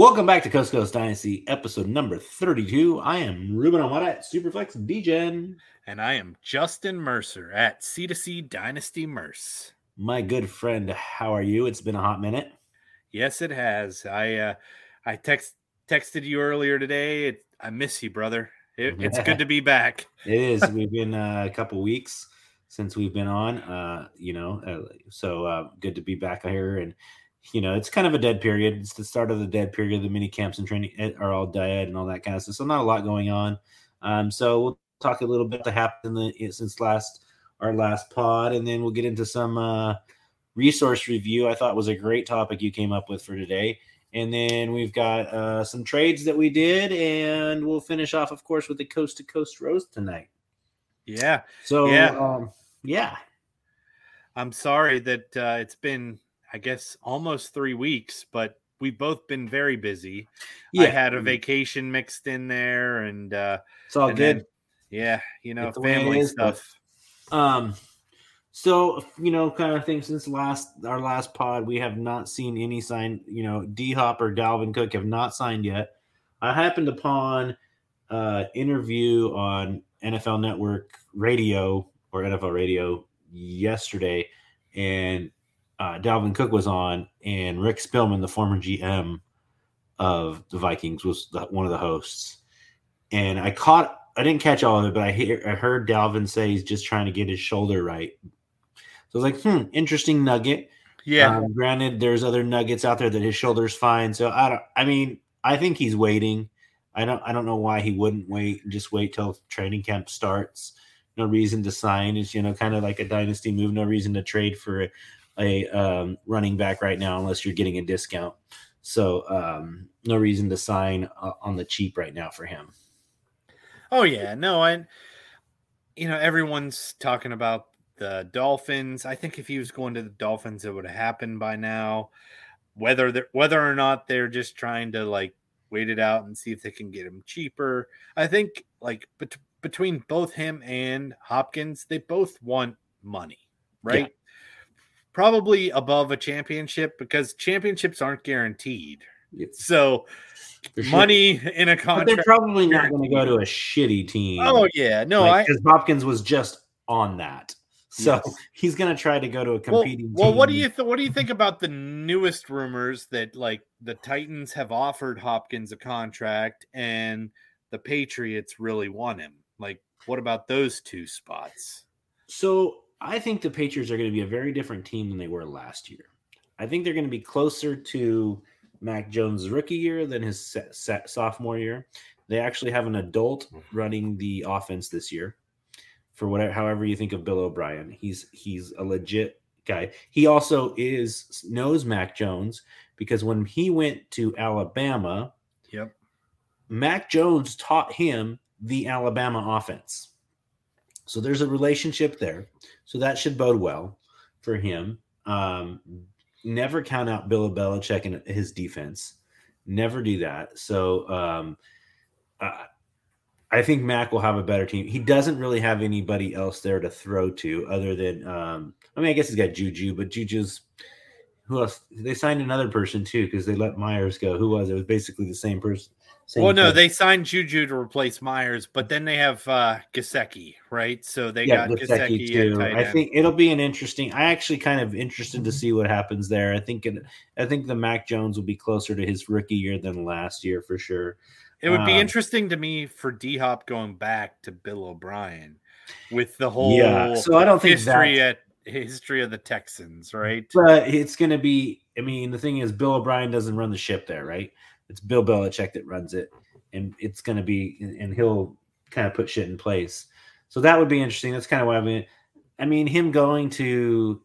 Welcome back to Coast Coast Dynasty, episode number 32. I am Ruben Amata at Superflex DGen. And I am Justin Mercer at C2C Dynasty Merce. My good friend, how are you? It's been a hot minute. Yes, it has. I uh, I text texted you earlier today. It, I miss you, brother. It, it's good to be back. It is. We've been uh, a couple weeks since we've been on. Uh, you know, uh, so uh, good to be back here and you know, it's kind of a dead period. It's the start of the dead period. The mini camps and training eh, are all dead and all that kind of stuff. So not a lot going on. Um, so we'll talk a little bit that happened the, eh, since last our last pod, and then we'll get into some uh, resource review. I thought was a great topic you came up with for today. And then we've got uh, some trades that we did, and we'll finish off, of course, with the coast to coast roast tonight. Yeah. So yeah, um, yeah. I'm sorry that uh, it's been I guess almost three weeks, but we've both been very busy. Yeah. I had a vacation mixed in there, and uh, it's all good. Then, yeah, you know, family stuff. But, um, so you know, kind of thing since last our last pod, we have not seen any sign. You know, D Hop or Dalvin Cook have not signed yet. I happened upon uh interview on NFL Network Radio or NFL Radio yesterday, and uh, Dalvin Cook was on, and Rick Spielman, the former GM of the Vikings, was the, one of the hosts. And I caught, I didn't catch all of it, but I, hear, I heard Dalvin say he's just trying to get his shoulder right. So I was like, hmm, interesting nugget. Yeah. Um, granted, there's other nuggets out there that his shoulder's fine. So I don't. I mean, I think he's waiting. I don't. I don't know why he wouldn't wait. Just wait till training camp starts. No reason to sign. It's you know kind of like a dynasty move. No reason to trade for a um, running back right now unless you're getting a discount. So um, no reason to sign uh, on the cheap right now for him. Oh yeah, no, and you know everyone's talking about the Dolphins. I think if he was going to the Dolphins, it would have happened by now. Whether whether or not they're just trying to like wait it out and see if they can get him cheaper. I think like bet- between both him and Hopkins, they both want money, right? Yeah probably above a championship because championships aren't guaranteed. So sure. money in a contract. But they're probably not going to go to a shitty team. Oh yeah, no, like, because Hopkins was just on that. So yes. he's going to try to go to a competing. Well, well what do you th- what do you think about the newest rumors that like the Titans have offered Hopkins a contract and the Patriots really want him? Like, what about those two spots? So I think the Patriots are going to be a very different team than they were last year. I think they're going to be closer to Mac Jones' rookie year than his sophomore year. They actually have an adult running the offense this year. For whatever, however you think of Bill O'Brien, he's he's a legit guy. He also is knows Mac Jones because when he went to Alabama, yep, Mac Jones taught him the Alabama offense. So there's a relationship there. So that should bode well for him. Um, never count out Bill Belichick and his defense. Never do that. So um, uh, I think Mac will have a better team. He doesn't really have anybody else there to throw to other than um, I mean I guess he's got Juju, but Juju's who else? They signed another person too because they let Myers go. Who was it? it was basically the same person. Same well, no, they signed Juju to replace Myers, but then they have uh Gesicki, right? So they yeah, got Gesicki, too. I think it'll be an interesting. I actually kind of interested to see what happens there. I think it. I think the Mac Jones will be closer to his rookie year than last year for sure. It would be um, interesting to me for D Hop going back to Bill O'Brien with the whole yeah. So I don't think history at history of the Texans, right? But it's going to be. I mean, the thing is, Bill O'Brien doesn't run the ship there, right? It's Bill Belichick that runs it, and it's going to be, and he'll kind of put shit in place. So that would be interesting. That's kind of why I mean, I mean, him going to,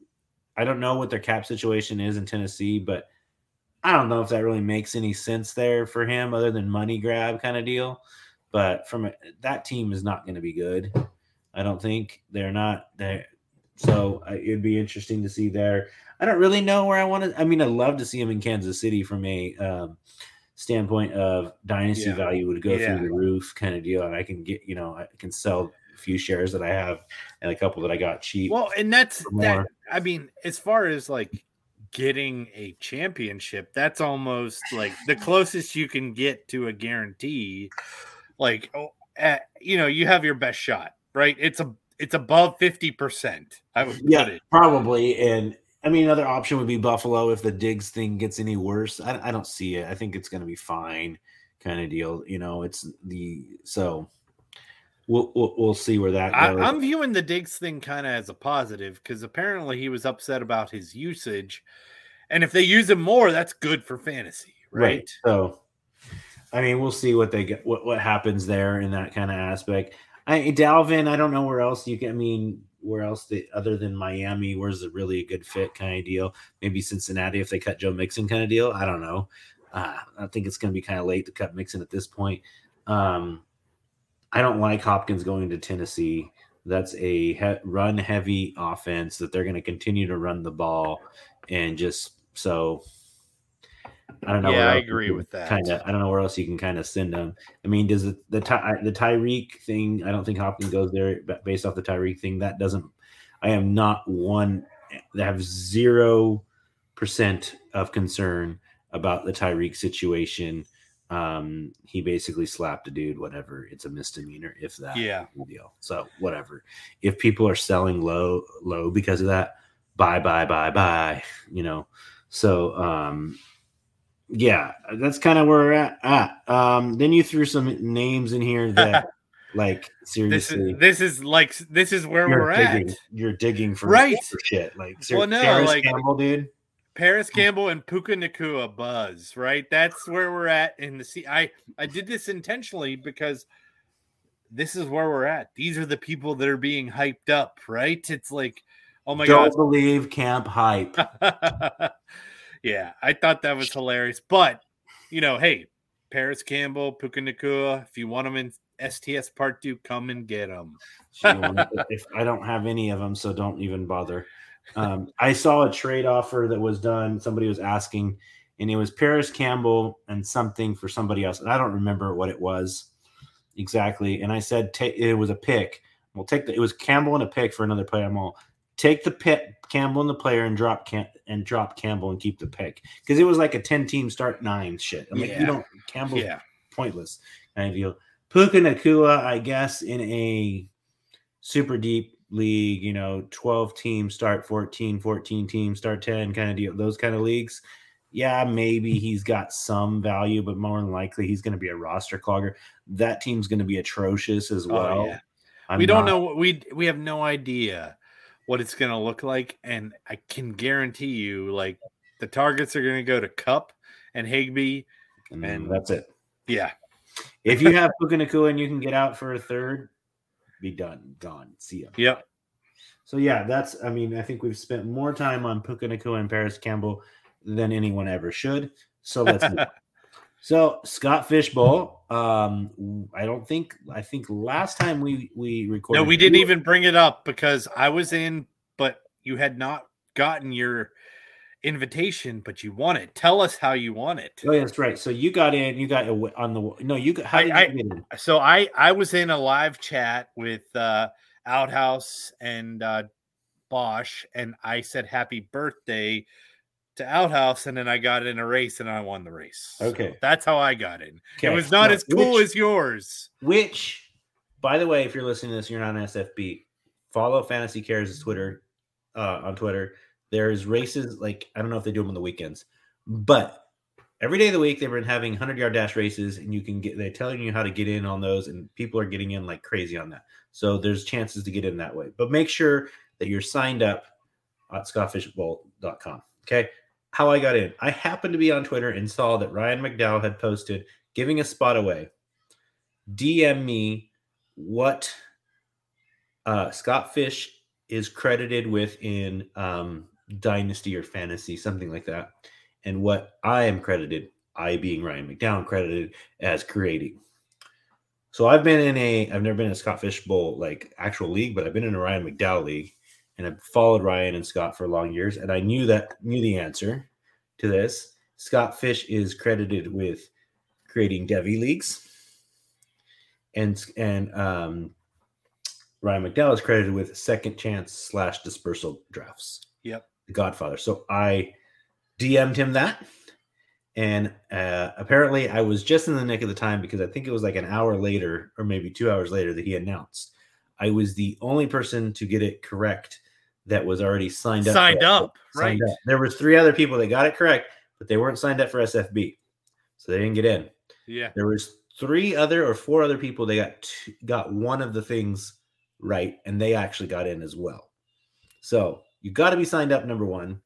I don't know what their cap situation is in Tennessee, but I don't know if that really makes any sense there for him, other than money grab kind of deal. But from a, that team is not going to be good. I don't think they're not there. So uh, it'd be interesting to see there. I don't really know where I want to. I mean, I'd love to see him in Kansas City from a um, standpoint of dynasty yeah. value would go yeah. through the roof kind of deal. And I can get, you know, I can sell a few shares that I have and a couple that I got cheap. Well, and that's that. I mean, as far as like getting a championship. That's almost like the closest you can get to a guarantee. Like, oh, at, you know, you have your best shot, right? It's a it's above fifty percent. I would yeah, probably. And I mean, another option would be Buffalo if the Diggs thing gets any worse. I, I don't see it. I think it's going to be fine, kind of deal. You know, it's the so we'll we'll, we'll see where that goes. I, am viewing the Diggs thing kind of as a positive because apparently he was upset about his usage, and if they use him more, that's good for fantasy, right? right. So, I mean, we'll see what they get, what what happens there in that kind of aspect. I Dalvin, I don't know where else you can. I mean, where else they, other than Miami, where's a really a good fit kind of deal? Maybe Cincinnati if they cut Joe Mixon kind of deal. I don't know. Uh, I think it's going to be kind of late to cut Mixon at this point. Um, I don't like Hopkins going to Tennessee. That's a he- run heavy offense that they're going to continue to run the ball and just so I don't know. Yeah, I agree with that. Kind of. I don't know where else you can kind of send them. I mean, does it, the Ty, the Tyreek thing? I don't think Hopkins goes there based off the Tyreek thing. That doesn't. I am not one. I have zero percent of concern about the Tyreek situation um he basically slapped a dude whatever it's a misdemeanor if that yeah deal so whatever if people are selling low low because of that bye bye bye bye you know so um yeah that's kind of where we're at, at. um then you threw some names in here that like seriously this is, this is like this is where we're digging, at you're digging for, right for shit like well no like Campbell, dude Parris Campbell and Puka Nacua buzz, right? That's where we're at in the sea. I I did this intentionally because this is where we're at. These are the people that are being hyped up, right? It's like, oh my god, don't believe camp hype. yeah, I thought that was hilarious, but you know, hey, Parris Campbell, Puka Nacua, if you want them in STS Part Two, come and get them. if I don't have any of them, so don't even bother. Um, I saw a trade offer that was done. Somebody was asking, and it was Parris Campbell and something for somebody else. And I don't remember what it was exactly. And I said it was a pick. We'll take the. It was Campbell and a pick for another player. I'm all take the pick, Campbell and the player, and drop Cam- and drop Campbell and keep the pick because it was like a ten team start nine shit. I'm yeah. like, you don't Campbell, yeah. pointless kind of deal. Puka Nacua, I guess, in a super deep league, you know, 12 teams start 14, 14 teams start 10 kind of deal, those kind of leagues. Yeah, maybe he's got some value, but more than likely he's going to be a roster clogger. That team's going to be atrocious as oh, well. Oh, yeah. we don't know we we have no idea what it's going to look like and I can guarantee you like the targets are going to go to Kupp and Higbee and, and that's it. Yeah. If you have Puka Nacua and you can get out for a third, be done, gone. See ya. Yep. So yeah, that's. I mean, I think we've spent more time on Puka Nacua and Parris Campbell than anyone ever should. So let's. So Scott Fish Bowl. Um, I don't think. I think last time we we recorded. No, we didn't even bring it up because I was in, but you had not gotten your invitation, but you won it. Tell us how you want it. Oh, that's right. So you got in. You got on the no. You got. How did I, you get in? So I I was in a live chat with uh, Outhouse and uh, Bosch, and I said happy birthday to Outhouse, and then I got in a race and I won the race. Okay, so that's how I got in. Okay. It was not as cool which, as yours. Which, by the way, if you're listening to this, you're not an SFB. Follow Fantasy Cares' Twitter uh, on Twitter there's races like I don't know if they do them on the weekends, but every day of the week they've been having 100 yard dash races, and you can get they're telling you how to get in on those, and people are getting in like crazy on that. So there's chances to get in that way, but make sure that you're signed up at scottfishbowl.com. Okay. How I got in. I happened to be on Twitter and saw that Ryan McDowell had posted giving a spot away. DM me what uh, Scott Fish is credited with in um, dynasty or fantasy, something like that. And what I am credited, I being Ryan McDowell, credited as creating. So I've been in a, I've never been in a Scott Fish Bowl like actual league, but I've been in a Ryan McDowell league, and I've followed Ryan and Scott for long years, and I knew that knew the answer to this. Scott Fish is credited with creating Devy leagues, and and um, Ryan McDowell is credited with second chance slash dispersal drafts. Yep the Godfather. So I DM'd him that. And uh, apparently, I was just in the nick of the time because I think it was like an hour later, or maybe two hours later, that he announced. I was the only person to get it correct that was already signed up. Signed up, Signed right? up. There was three other people that got it correct, but they weren't signed up for SFB, so they didn't get in. Yeah. There was three other or four other people. They got two, got one of the things right, and they actually got in as well. So you got to be signed up, number one,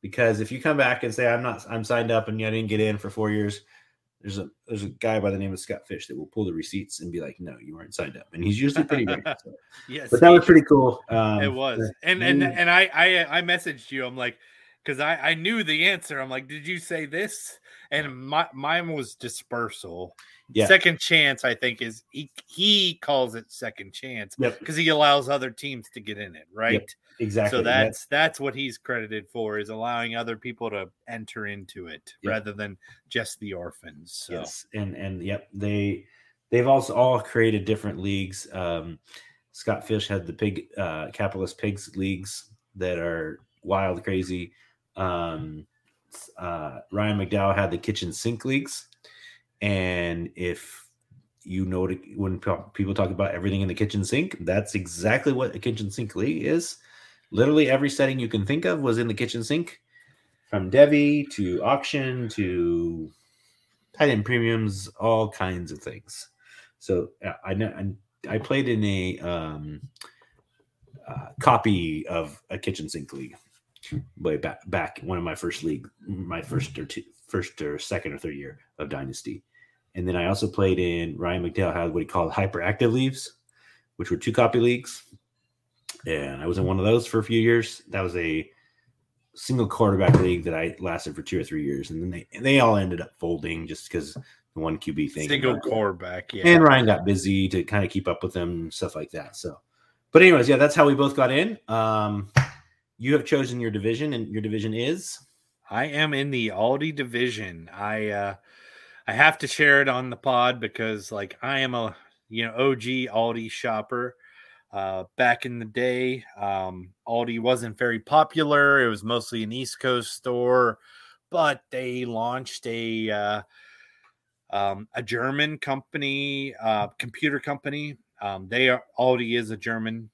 because if you come back and say I'm not, I'm signed up and I didn't get in for four years, there's a there's a guy by the name of Scott Fish that will pull the receipts and be like, no, you weren't signed up, and he's usually pretty good. So. Yes. But that was pretty cool. Um, it was. And and and I I I messaged you. I'm like, because I I knew the answer. I'm like, did you say this? And my mine was dispersal. Yeah. Second chance, I think, is he he calls it second chance Yep. because he allows other teams to get in it, right? Exactly. So That- that's that's what he's credited for is allowing other people to enter into it Yep. rather than just the orphans. So Yes, and and yep, they they've also all created different leagues. Um, Scott Fish had the pig uh, capitalist pigs leagues that are wild, crazy. Um, uh, Ryan McDowell had the kitchen sink leagues, and if you know when people talk about everything in the kitchen sink, that's exactly what a kitchen sink league is. Literally every setting you can think of was in the kitchen sink, from Devy to auction to tight end premiums, all kinds of things. So uh, I know I, played in a um, uh, copy of a kitchen sink league way back back one of my first league, my first or two, first or second or third year of Dynasty, and then I also played in Ryan McDowell had what he called hyperactive leagues, which were two copy leagues, and I was in one of those for a few years. That was a single quarterback league that I lasted for two or three years, and then they they all ended up folding just because the one QB thing. single quarterback, yeah. And Ryan got busy to kind of keep up with them, stuff like that. So, but anyways, yeah, that's how we both got in. Um, you have chosen your division, and your division is I am in the Aldi division. I uh I have to share it on the pod because like I am a you know OG Aldi shopper. Uh back in the day, um Aldi wasn't very popular. It was mostly an East Coast store, but they launched a uh um a German company, uh computer company. Um they are Aldi is a German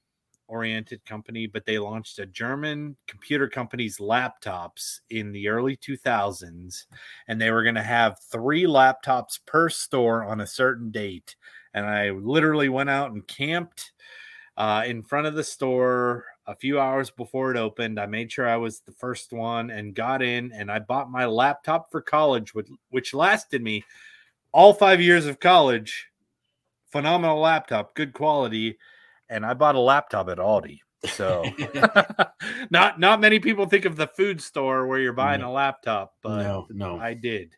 oriented company, but they launched a German computer company's laptops in the early 2000s, and they were going to have three laptops per store on a certain date. And I literally went out and camped uh, in front of the store a few hours before it opened. I made sure I was the first one and got in, and I bought my laptop for college, which, which lasted me all five years of college. Phenomenal laptop, good quality and I bought a laptop at Aldi. So not not many people think of the food store where you're buying a laptop, but no, no. I did.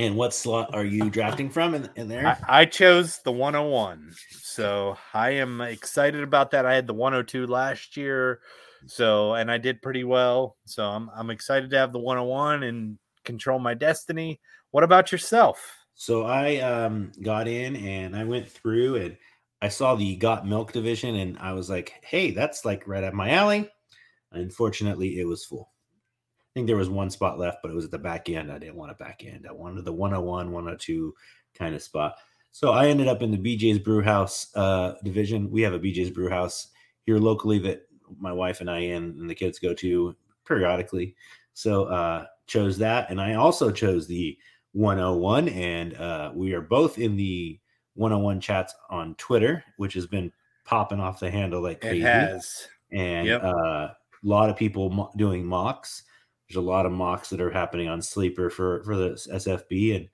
And what slot are you drafting from in, in there? I, I chose the 101. So I am excited about that. I had the 102 last year. So and I did pretty well. So I'm I'm excited to have the 101 and control my destiny. What about yourself? So I um, got in and I went through and I saw the got milk division and I was like, hey, that's like right up my alley. Unfortunately, it was full. I think there was one spot left, but it was at the back end. I didn't want a back end. I wanted the 101, 102 kind of spot. So I ended up in the BJ's Brew House uh, division. We have a BJ's Brew House here locally that my wife and I and, and the kids go to periodically. So uh, chose that, and I also chose the 101, and uh, we are both in the 101 chats on Twitter, which has been popping off the handle like crazy. It has. And Yep. uh, a lot of people mo- doing mocks. There's a lot of mocks that are happening on Sleeper for for the SFB and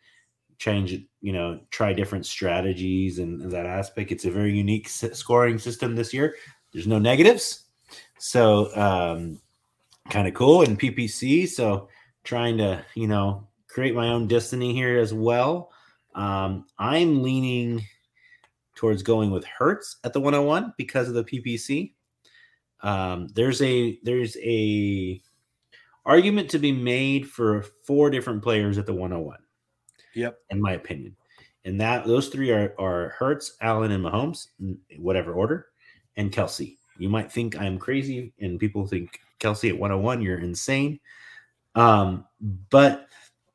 change. You know, try different strategies and, and that aspect. It's a very unique scoring system this year. There's no negatives, so um, kind of cool in PPC. So trying to you know create my own destiny here as well. Um, I'm leaning towards going with Hurts at the 101 because of the PPC. Um, there's a there's a argument to be made for four different players at the 101, Yep. in my opinion, and that those three are are Hurts, Allen, and Mahomes, whatever order, and Kelce. You might think I'm crazy, and people think Kelce at 101, you're insane. Um, but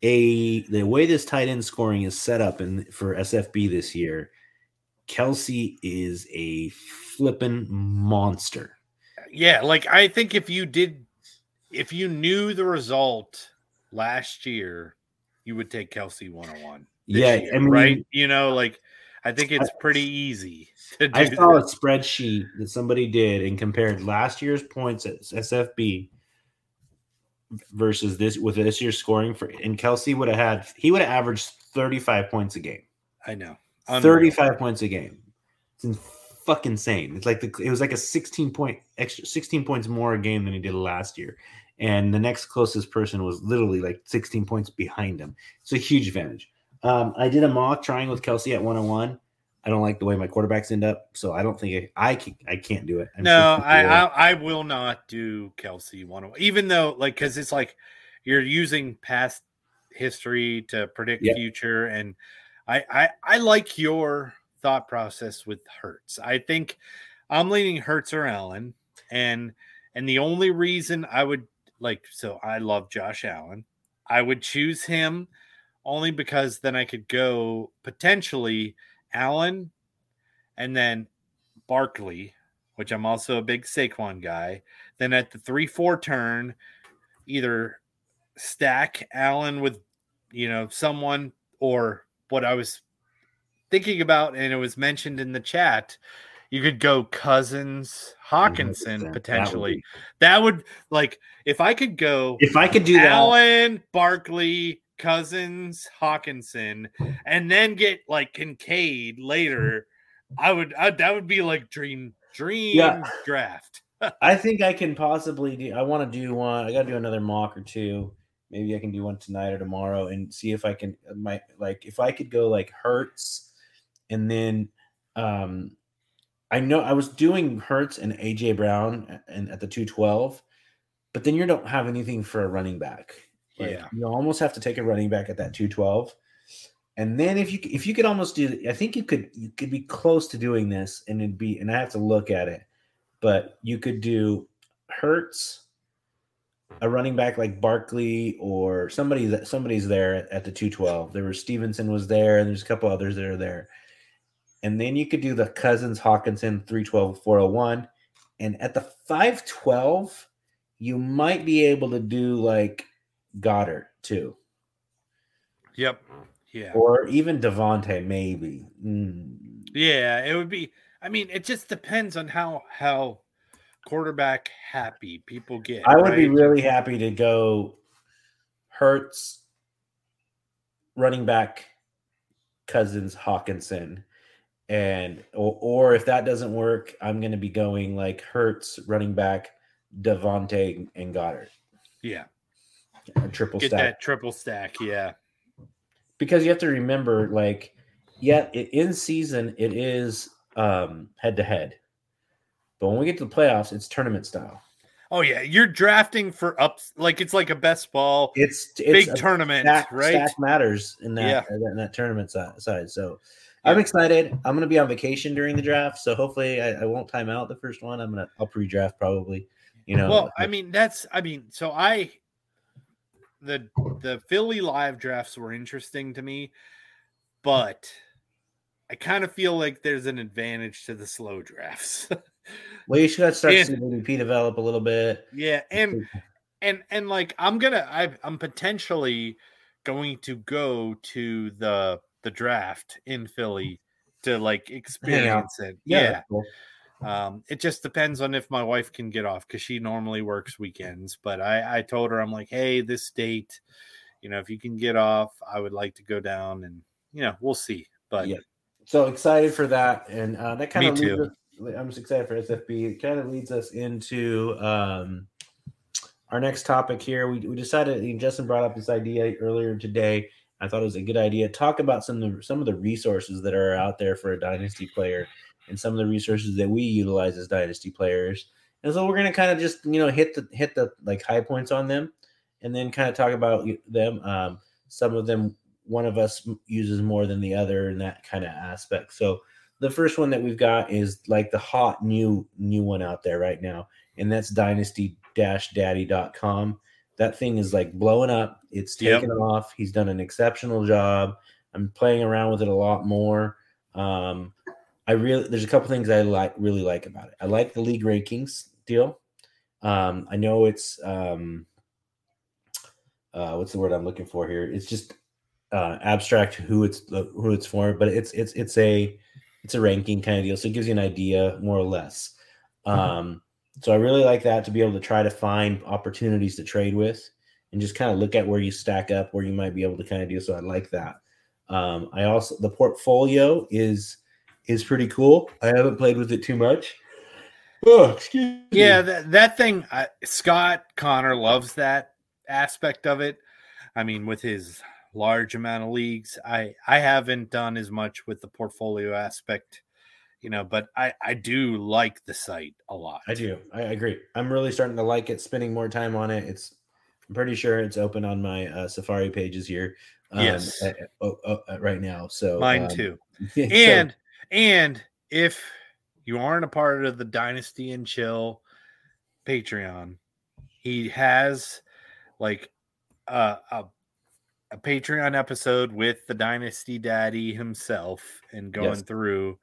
a the way this tight end scoring is set up and for SFB this year, Kelce is a flippin' monster. Yeah, like I think if you did, if you knew the result last year, you would take Kelce 101. Yeah, year, I mean, right? You know, like I think it's pretty easy. To do I saw a spreadsheet that somebody did and compared last year's points at SFB versus this with this year's scoring for and Kelce would have had he would have averaged 35 points a game. I know. Unreal. 35 points a game. It's in- fucking insane. It's like the it was like a 16 point extra 16 points more a game than he did last year. And the next closest person was literally like 16 points behind him. It's a huge advantage. Um, I did a mock trying with Kelce at 101. I don't like the way my quarterbacks end up, so I don't think I I, can, I can't do it. I'm No, I. I I will not do Kelce 101. Even though, like, because it's like you're using past history to predict Yeah. future, and I, I I like your thought process with Hurts. I think I'm leaning Hurts or Allen, and and the only reason I would like so I love Josh Allen. I would choose him only because then I could go potentially Allen and then Barkley, which I'm also a big Saquon guy. Then at the 3 4 turn, either stack Allen with, you know, someone or what I was thinking about, and it was mentioned in the chat. You could go Cousins, 100%. Hockenson That would potentially. be- That would like if I could go if I could do that, Allen, Barkley, Cousins, Hockenson, and then get like Kincaid later, I would I, that would be like dream dream Yeah. draft. I think I can possibly do. I want to do one. I got to do another mock or two. Maybe I can do one tonight or tomorrow and see if I can. My like if I could go like Hurts, and then um, I know I was doing Hurts and AJ Brown and at the two twelve, but then you don't have anything for a running back. Like, Yeah. you almost have to take a running back at that two twelve. And then if you if you could almost do, I think you could you could be close to doing this, and it'd be, and I have to look at it but you could do Hurts, a running back like Barkley or somebody that somebody's there at, at the 212. There was Stevenson was there, and there's a couple others that are there. And then you could do the Cousins Hockenson 312 401. And at the 512, you might be able to do like Goedert too, Yep. Yeah. or even DeVonta, maybe. Mm. Yeah, it would be I mean, it just depends on how how quarterback happy people get. I would be really happy to go Hurts, running back, Cousins, Hockenson, and or, or if that doesn't work, I'm going to be going like Hurts, running back, DeVonta, and Goedert, yeah. a triple Get stack. that triple stack, yeah. Because you have to remember, like, yeah, it, in season it is um head to head, but when we get to the playoffs, it's tournament style. Oh yeah, you're drafting for ups like it's like a best ball It's it's big tournament, stack, right? stack matters in that Yeah. in that tournament side. So. I'm excited. I'm gonna be on vacation during the draft, so hopefully I, I won't time out the first one. I'm gonna I'll pre-draft probably. You know, Well, I mean, that's I mean, so I the the Philly live drafts were interesting to me, but I kind of feel like there's an advantage to the slow drafts. well, you should start Yeah. to see develop a little bit. yeah, and and and like I'm gonna I I'm potentially going to go to the the draft in Philly to like experience it. yeah, yeah. cool. Um, it just depends on if my wife can get off because she normally works weekends. But I, I told her, I'm like, hey, this date, you know, if you can get off, I would like to go down and, you know, we'll see. But Yeah. So excited for that, and uh, that kind Me of too. Us, I'm just excited for SFB. It kind of leads us into um, our next topic here. We, we decided Justin brought up this idea earlier today. I thought it was a good idea. Talk about some of the some of the resources that are out there for a dynasty player, and some of the resources that we utilize as dynasty players. And so we're gonna kind of just you know hit the hit the like high points on them, and then kind of talk about them. Um, some of them one of us uses more than the other in that kind of aspect. So the first one that we've got is like the hot new new one out there right now, and that's Dynasty daddy.com. That thing is like blowing up. It's Yep. taken off. He's done an exceptional job. I'm playing around with it a lot more. Um, I really there's a couple things I like really like about it. I like the league rankings deal. Um, I know it's um, uh, what's the word I'm looking for here? It's just uh, abstract who it's who it's for, but it's it's it's a it's a ranking kind of deal, so it gives you an idea more or less. Um, so I really like that to be able to try to find opportunities to trade with and just kind of look at where you stack up, where you might be able to kind of do. So I like that. Um, I also the portfolio is is pretty cool. I haven't played with it too much. Oh, excuse me. Yeah, that, that thing, I, Scott Connor loves that aspect of it. I mean, with his large amount of leagues, I I haven't done as much with the portfolio aspect, you know, but I I do like the site a lot. I do. I agree. I'm really starting to like it. Spending more time on it. It's. I'm pretty sure it's open on my uh, Safari pages here. um, Yes. uh, uh, uh, uh, right now. So Mine um, too. so- And and if you aren't a part of the Dynasty and Chill Patreon, he has like a, a a Patreon episode with the Dynasty Daddy himself and going Yes. through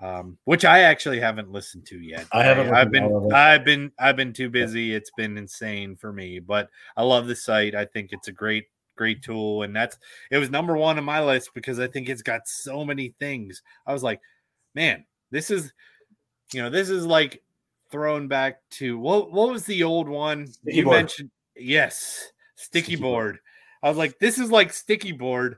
um which I actually haven't listened to yet. I haven't I've listened to all of been. I've been I've been too busy. It's been insane for me, but I love the site. I think it's a great great tool and that's it was number 1 on my list because I think it's got so many things. I was like, man, this is you know, this is like thrown back to what what was the old one Sticky you board. mentioned? Yes, sticky, Sticky board. board. I was like, this is like sticky board,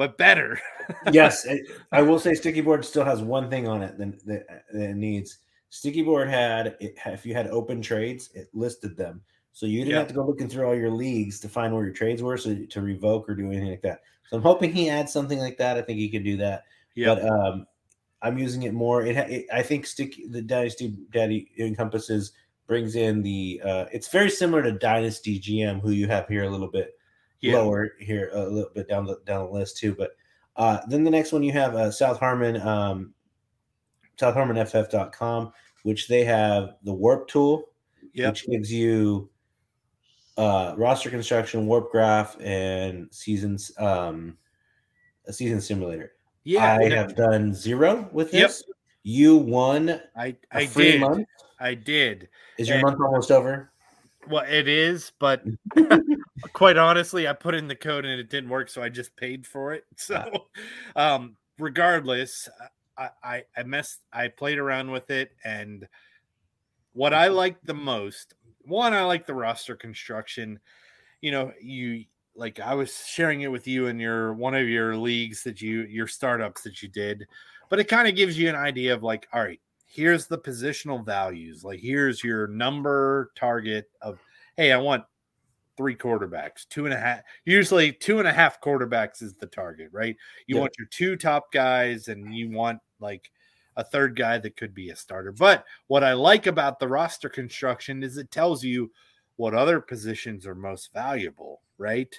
but better. yes, I- I will say Sticky Board still has one thing on it that, that, that it needs. Sticky Board had it, if you had open trades, it listed them, so you didn't Yeah. have to go looking through all your leagues to find where your trades were, so to revoke or do anything like that. So I'm hoping he adds something like that. I think he could do that. yeah, But um, I'm using it more. It, it I think Sticky the Dynasty Daddy encompasses brings in the. Uh, it's very similar to Dynasty GM, who you have here a little bit yeah, lower here a little bit down the down the list too. But uh, then the next one you have uh, South Harmon, um, SouthHarmonFF.com, which they have the Warp tool, Yep. which gives you uh, roster construction, Warp graph, and seasons um, a season simulator. yeah. I have done zero with Yep. this. You won a I I did. month. I did. Is your And- month almost over? Well, it is, but quite honestly, I put in the code and it didn't work, so I just paid for it. So, um, regardless, I, I I messed. I played around with it, and what I like the most, one, I like the roster construction. You know, you like I was sharing it with you in your one of your leagues that you your startups that you did, but it kind of gives you an idea of like, all right, here's the positional values. Like here's your number target of hey, I want three quarterbacks, two and a half. Usually two and a half quarterbacks is the target, right? You Yeah. want your two top guys and you want like a third guy that could be a starter. But what I like about the roster construction is it tells you what other positions are most valuable, right?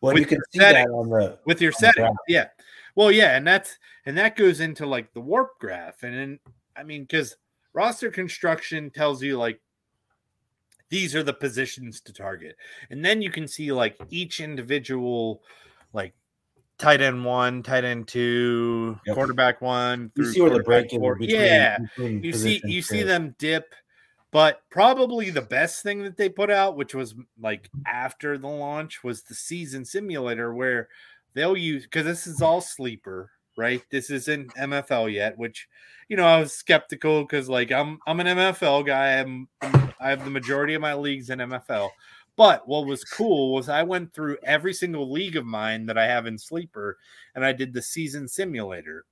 Well, With you can your see setting. that on the with your settings. Yeah. Well, yeah, and that's and that goes into like the warp graph. And then I mean, because roster construction tells you like these are the positions to target. And then you can see like each individual like tight end one, tight end two, Yep. quarterback one. you see where the quarterback break is four. between, Yeah between you see you see them dip but probably the best thing that they put out which was like after the launch was the season simulator where they'll use because this is all sleeper right? This isn't mfl yet which you know i was skeptical because like i'm i'm an mfl guy. I'm i have the majority of my leagues in mfl but what was cool was i went through every single league of mine that i have in sleeper and i did the season simulator.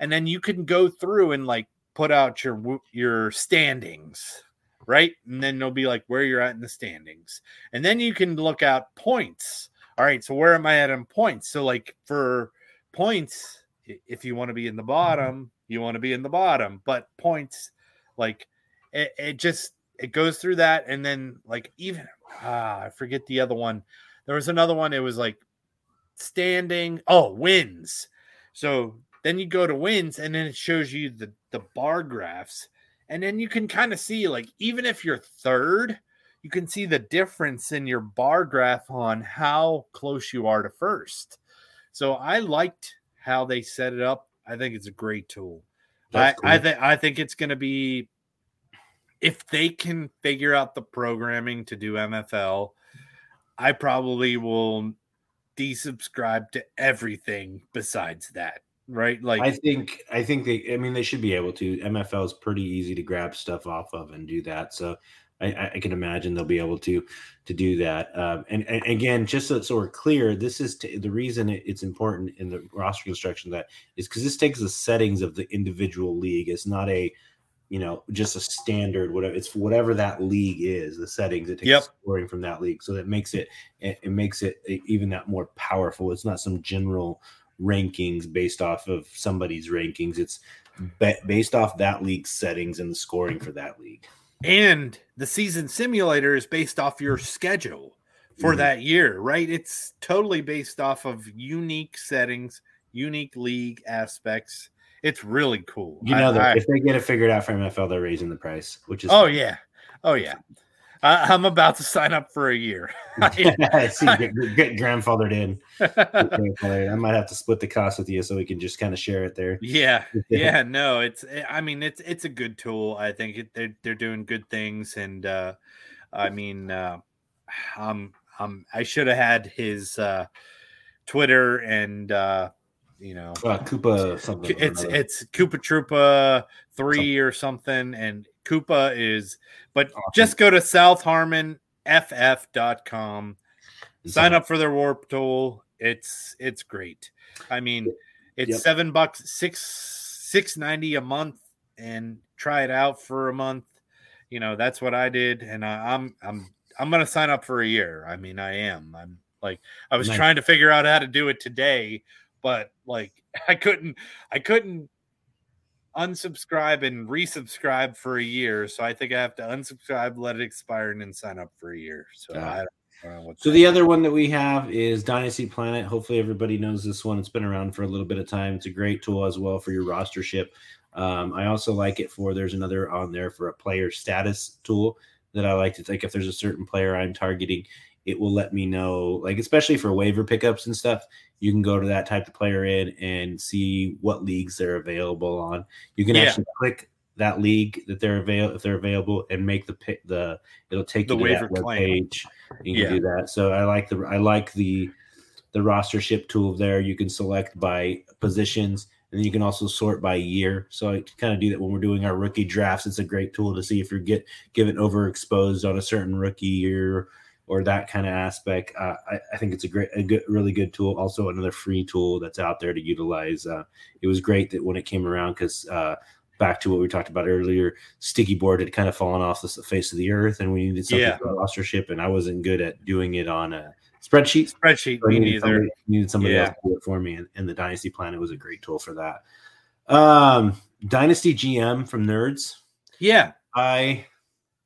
And then you can go through and like put out your your standings right? And then they'll be like where you're at in the standings. And then you can look out points. All right so where am i at in points? So like for points if you want to be in the bottom you want to be in the bottom but points like it, it just it goes through that and then like even ah i forget the other one there was another one it was like standing oh wins so then you go to wins and then it shows you the the bar graphs and then you can kind of see like even if you're third you can see the difference in your bar graph on how close you are to first. So I liked how they set it up. I think it's a great tool. I, cool. I think I think it's going to be if they can figure out the programming to do MFL, I probably will desubscribe to everything besides that. Right? Like I think I think they I mean they should be able to. MFL is pretty easy to grab stuff off of and do that. So I, I can imagine they'll be able to to do that. Um, and, and, again, just so, so, we're clear, this is t- the reason it's important in the roster construction that is because this takes the settings of the individual league. It's not a you know, just a standard, whatever it's whatever that league is, the settings it takes yep. scoring from that league. So that makes it, it, it makes it even that more powerful. It's not some general rankings based off of somebody's rankings. It's based off that league's settings and the scoring for that league. And the season simulator is based off your schedule for mm-hmm. that year, right? It's totally based off of unique settings, unique league aspects it's really cool. You know, I, I, if they get it figured out for MFL, they're raising the price, which is oh yeah, oh yeah. I, am about to sign up for a year. I see, get, get grandfathered in. I might have to split the cost with you so we can just kind of share it there. Yeah, yeah. No, it's. I mean, it's it's a good tool. I think it, they're they're doing good things, and uh, I mean, uh, um, um, I should have had his uh, Twitter and uh, you know, uh, Koopa something. It's it's Koopa Troopa three something. or something, and Koopa is. But awesome. just go to southharmonff.com, sign up for their warp tool. It's it's great. I mean, it's yep. seven bucks, six six ninety a month, and try it out for a month. You know, that's what I did, and I, I'm I'm I'm gonna sign up for a year. I mean, I am. I'm like I was nice. trying to figure out how to do it today but like I couldn't I couldn't unsubscribe and resubscribe for a year. So I think I have to unsubscribe, let it expire, and then sign up for a year. So I so the other one that we have is Dynasty Planet. Hopefully everybody knows this one. It's been around for a little bit of time. It's a great tool as well for your rostership. Um, I also like it for there's another on there for a player status tool that I like to take if there's a certain player I'm targeting it will let me know, like especially for waiver pickups and stuff. You can go to that type of player in and see what leagues they're available on. You can yeah. actually click that league that they're available if they're available and make the pick the it'll take the you to that web page. You can yeah. do that. So I like the I like the the rostership tool there. You can select by positions and then you can also sort by year. So I kind of do that when we're doing our rookie drafts. It's a great tool to see if you're get given overexposed on a certain rookie year or that kind of aspect. Uh, I, I, think it's a great, a good, really good tool. Also, another free tool that's out there to utilize. Uh, it was great that when it came around because uh, back to what we talked about earlier, sticky board had kind of fallen off the face of the earth, and we needed something yeah. for rostership, and I wasn't good at doing it on a spreadsheet. Spreadsheet, so me neither. Somebody, needed somebody yeah. else to do it for me, and, and the Dynasty Planet was a great tool for that. Um, Dynasty GM from Nerds. Yeah, I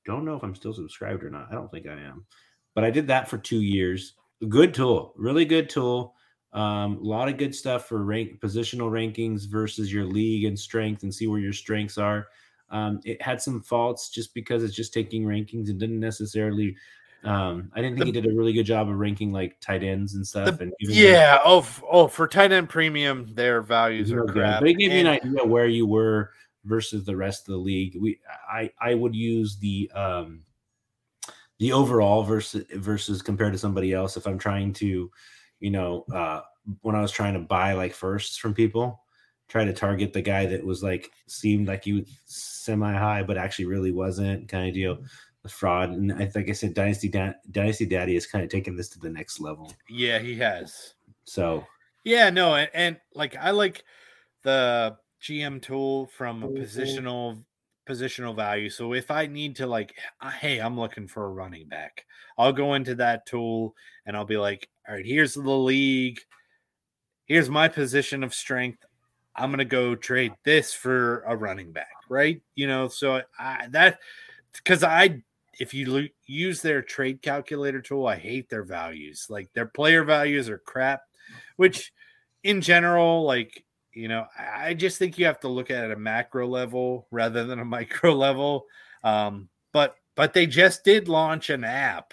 don't know if I'm still subscribed or not. I don't think I am but I did that for two years. Good tool, really good tool. Um, a lot of good stuff for rank positional rankings versus your league and strength, and see where your strengths are. Um, it had some faults just because it's just taking rankings and didn't necessarily. Um, I didn't think the, he did a really good job of ranking like tight ends and stuff. The, and yeah, oh, oh, for tight end premium, their values are crap. But it gave and, you an idea where you were versus the rest of the league. We, I, I would use the um, the overall versus versus compared to somebody else if i'm trying to you know uh when i was trying to buy like firsts from people try to target the guy that was like seemed like you semi high but actually really wasn't kind of deal the fraud. And i think i said dynasty da- dynasty daddy has kind of taken this to the next level. Yeah he has. So yeah no and, and like i like the gm tool from a positional positional value. So if I need to like, hey, I'm looking for a running back, I'll go into that tool and I'll be like, all right, here's the league. Here's my position of strength. I'm gonna go trade this for a running back, right? You know, so I that because I if you lo- use their trade calculator tool, I hate their values. Like their player values are crap, which in general, like you know, I just think you have to look at it at a macro level rather than a micro level. Um, but but they just did launch an app.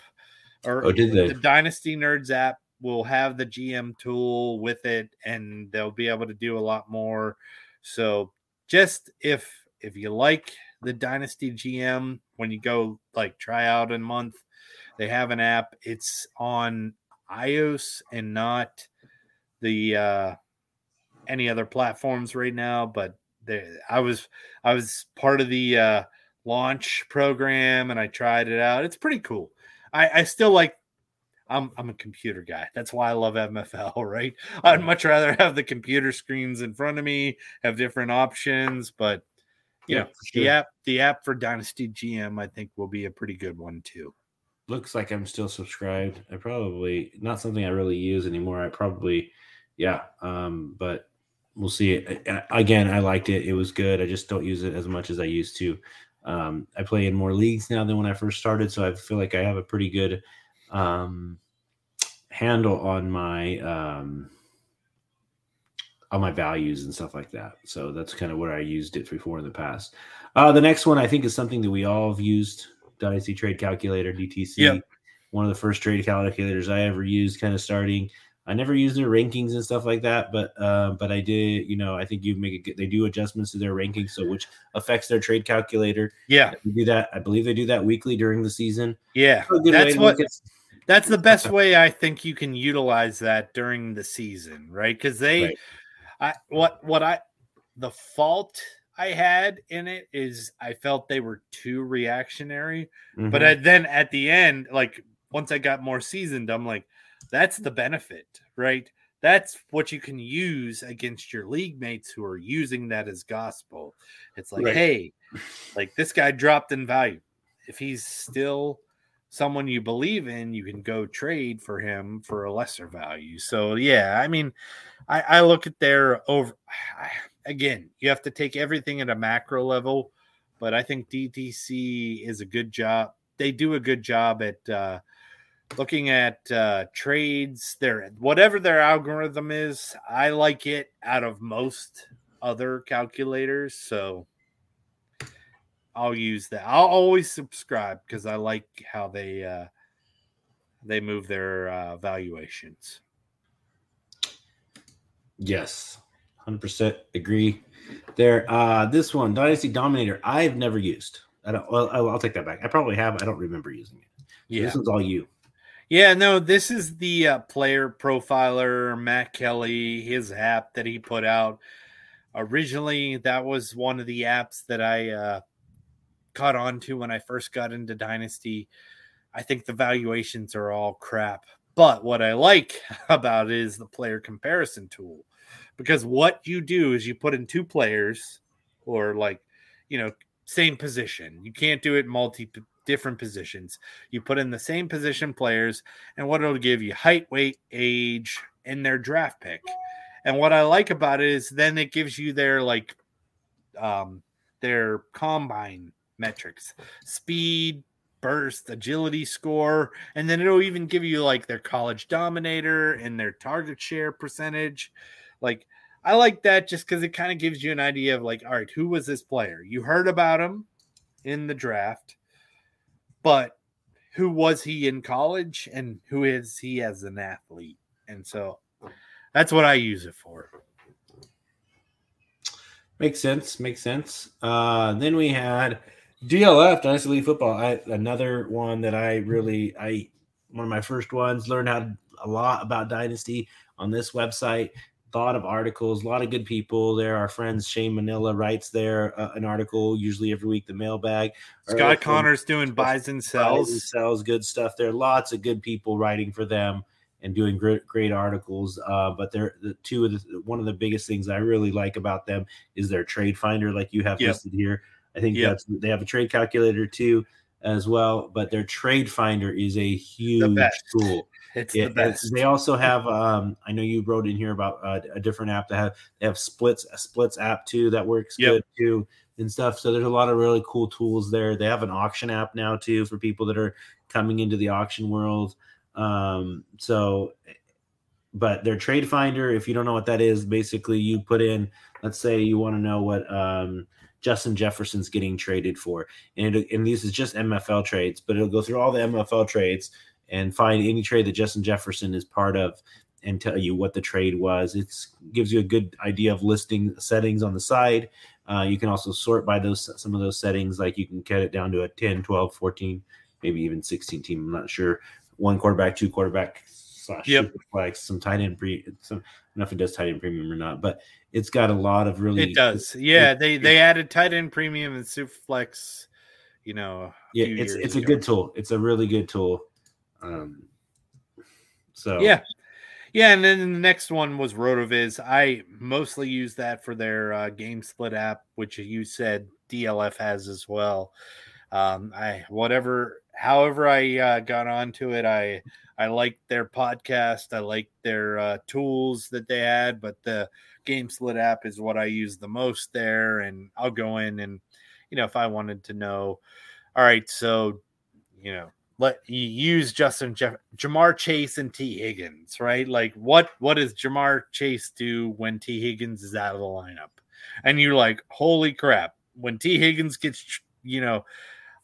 Or Oh, the Dynasty Nerds app will have the GM tool with it, and they'll be able to do a lot more. So just if if you like the Dynasty GM, when you go like try out a month, they have an app. It's on iOS and not the uh any other platforms right now, but they, I was I was part of the uh launch program and I tried it out. It's pretty cool. I, I still like I'm I'm a computer guy. That's why I love MFL, right? I'd much rather have the computer screens in front of me, have different options, but you Yeah, know, for the app the app for Dynasty GM I think will be a pretty good one too. looks like I'm still subscribed. I probably not something I really use anymore. I probably, yeah. Um, but we'll see. it. Again, I liked it. It was good. I just don't use it as much as I used to. Um, I play in more leagues now than when I first started, so I feel like I have a pretty good um, handle on my um, on my values and stuff like that. So that's kind of what I used it for in the past. Uh, the next one I think is something that we all have used Dynasty Trade Calculator (DTC). Yep. One of the first trade calculators I ever used, kind of starting. I never used their rankings and stuff like that, but uh, but I did. You know, I think you make it. They do adjustments to their rankings, so which affects their trade calculator. Yeah, do that. I believe they do that weekly during the season. yeah. That's what at- that's the best way I think you can utilize that during the season, right? Because they, Right. I what what I the fault I had in it is I felt they were too reactionary, but Mhm. I, then at the end, like once I got more seasoned, I'm like, that's the benefit, right? That's what you can use against your league mates who are using that as gospel. It's like, Right. hey, like this guy dropped in value. If he's still someone you believe in, you can go trade for him for a lesser value. So yeah, I mean, I, I look at their over again, you have to take everything at a macro level, but I think DTC is a good job. They do a good job at uh looking at uh trades their whatever their algorithm is i like it out of most other calculators so i'll use that i'll always subscribe because i like how they uh they move their uh valuations Yes, hundred percent agree. There, uh, this one, Dynasty Dominator, I've never used. I don't. Well, I'll, I'll take that back. I probably have. I don't remember using it. Yeah this one's all you. Yeah, no, this is the uh, player profiler, Matt Kelley, his app that he put out. Originally, that was one of the apps that I uh, caught on to when I first got into Dynasty. I think the valuations are all crap. But what I like about it is the player comparison tool. Because what you do is you put in two players or like, you know, same position. You can't do it multi different positions. You put in the same position players, and what it'll give you height, weight, age, and their draft pick. And what I like about it is then it gives you their like um their combine metrics, speed, burst, agility score, and then it'll even give you like their college dominator and their target share percentage. Like I like that just because it kind of gives you an idea of like, all right, who was this player? You heard about him in the draft, but who was he in college and who is he as an athlete? And so that's what I use it for. Makes sense. Makes sense. Uh, then we had DLF Dynasty League Football. I, another one that I really I one of my first ones learned how to, a lot about Dynasty on this website. A lot of articles, a lot of good people there. Our friends Shane Manila writes there uh, an article usually every week. The mailbag. Scott Connor's doing buys and sells sells. sells good stuff there lots of good people writing for them and doing great great articles uh, but they're the two of the one of the biggest things i really like about them is their trade finder like you have Yep. listed here i think Yep. that's they have a trade calculator too as well but their trade finder is a huge tool It's yeah, the best. they also have. Um, I know you wrote in here about uh, a different app that have they have splits a splits app too that works Yep. good too and stuff. So there's a lot of really cool tools there. They have an auction app now too for people that are coming into the auction world. Um, so but their trade finder, if you don't know what that is, basically you put in, let's say you want to know what um, Justin Jefferson's getting traded for, and it, and these is just MFL trades, but it'll go through all the MFL trades and find any trade that Justin Jefferson is part of and tell you what the trade was. It gives you a good idea of listing settings on the side. Uh, you can also sort by those some of those settings, like you can cut it down to a 10, 12, 14, maybe even 16 team. I'm not sure. One quarterback, two quarterback slash Yep. flex, some tight end pre. Some, I don't know if it does tight end premium or not, but it's got a lot of really. It does. Yeah, they they added tight end premium and super flex. You know, Yeah, it's it's a good tool. It's a really good tool. Um, so Yeah. Yeah, and then the next one was Rotoviz. I mostly use that for their uh, game split app, which you said DLF has as well. Um, I whatever, however, I uh, got onto it. I I liked their podcast. I liked their uh, tools that they had, but the game split app is what I use the most there. And I'll go in and you know if I wanted to know, all right, so you know let you use Justin Jeff, Ja'Marr Chase and Tee Higgins, right? Like what what does Ja'Marr Chase do when Tee Higgins is out of the lineup? And you're like, holy crap! When Tee Higgins gets you know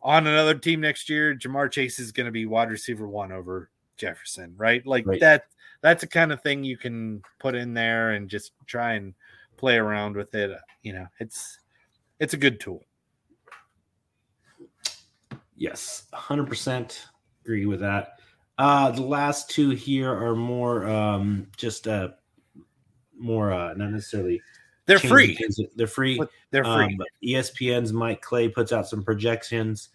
on another team next year, Ja'Marr Chase is going to be wide receiver one over Jefferson, right? Like Right. that. That's the kind of thing you can put in there and just try and play around with it. You know, it's it's a good tool. Yes, 100% agree with that. Uh, the last two here are more um, just uh, more uh, not necessarily They're free. things. They're free. They're free. Um, ESPN's Mike Clay puts out some projections,